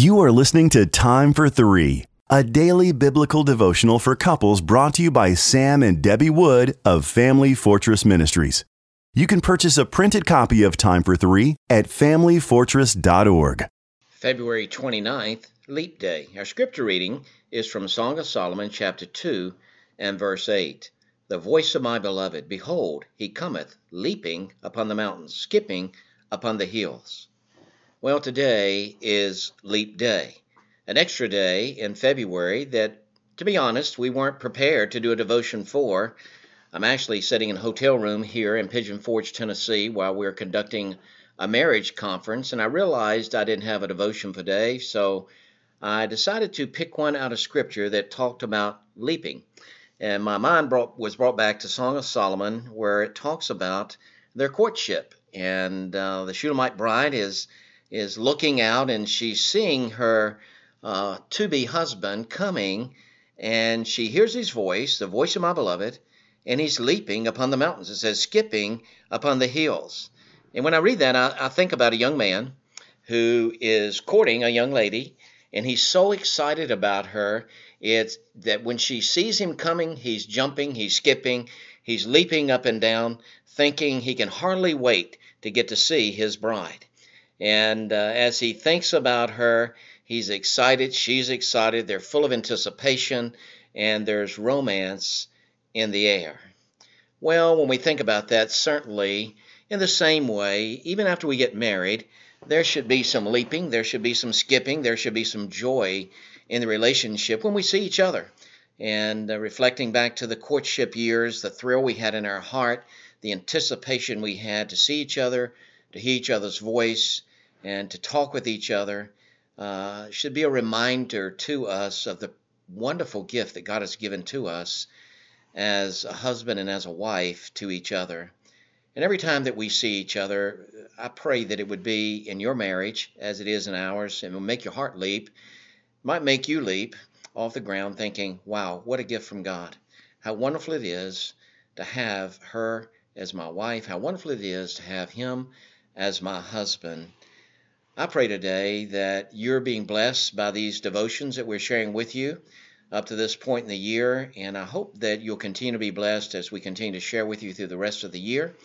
You are listening to Time for Three, a daily biblical devotional for couples brought to you by Sam and Debbie Wood of Family Fortress Ministries. You can purchase a printed copy of Time for Three at FamilyFortress.org. February 29th, Leap Day. Our scripture reading is from Song of Solomon, chapter 2, and verse 8. The voice of my beloved, behold, he cometh, leaping upon the mountains, skipping upon the hills. Well, today is Leap Day, an extra day in February that, to be honest, we weren't prepared to do a devotion for. I'm actually sitting in a hotel room here in Pigeon Forge, Tennessee, while we're conducting a marriage conference, and I realized I didn't have a devotion for today, so I decided to pick one out of Scripture that talked about leaping. And my mind brought, was brought back to Song of Solomon, where it talks about their courtship. And uh, the Shulamite bride is is looking out and she's seeing her uh, to be husband coming, and she hears his voice, the voice of my beloved, and he's leaping upon the mountains. It says, skipping upon the hills. And when I read that, I, I think about a young man who is courting a young lady, and he's so excited about her. It's that when she sees him coming, he's jumping, he's skipping, he's leaping up and down, thinking he can hardly wait to get to see his bride. And uh, as he thinks about her, he's excited, she's excited, they're full of anticipation, and there's romance in the air. Well, when we think about that, certainly in the same way, even after we get married, there should be some leaping, there should be some skipping, there should be some joy in the relationship when we see each other. And uh, reflecting back to the courtship years, the thrill we had in our heart, the anticipation we had to see each other, to hear each other's voice, and to talk with each other uh, should be a reminder to us of the wonderful gift that God has given to us as a husband and as a wife to each other. And every time that we see each other, I pray that it would be in your marriage as it is in ours, and will make your heart leap. It might make you leap off the ground thinking, wow, what a gift from God. How wonderful it is to have her as my wife. How wonderful it is to have him as my husband. I pray today that you're being blessed by these devotions that we're sharing with you up to this point in the year, and I hope that you'll continue to be blessed as we continue to share with you through the rest of the year,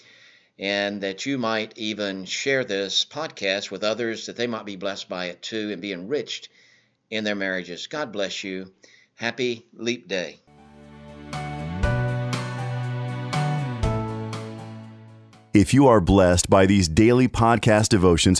and that you might even share this podcast with others that they might be blessed by it too and be enriched in their marriages. God bless you. Happy Leap Day. If you are blessed by these daily podcast devotions,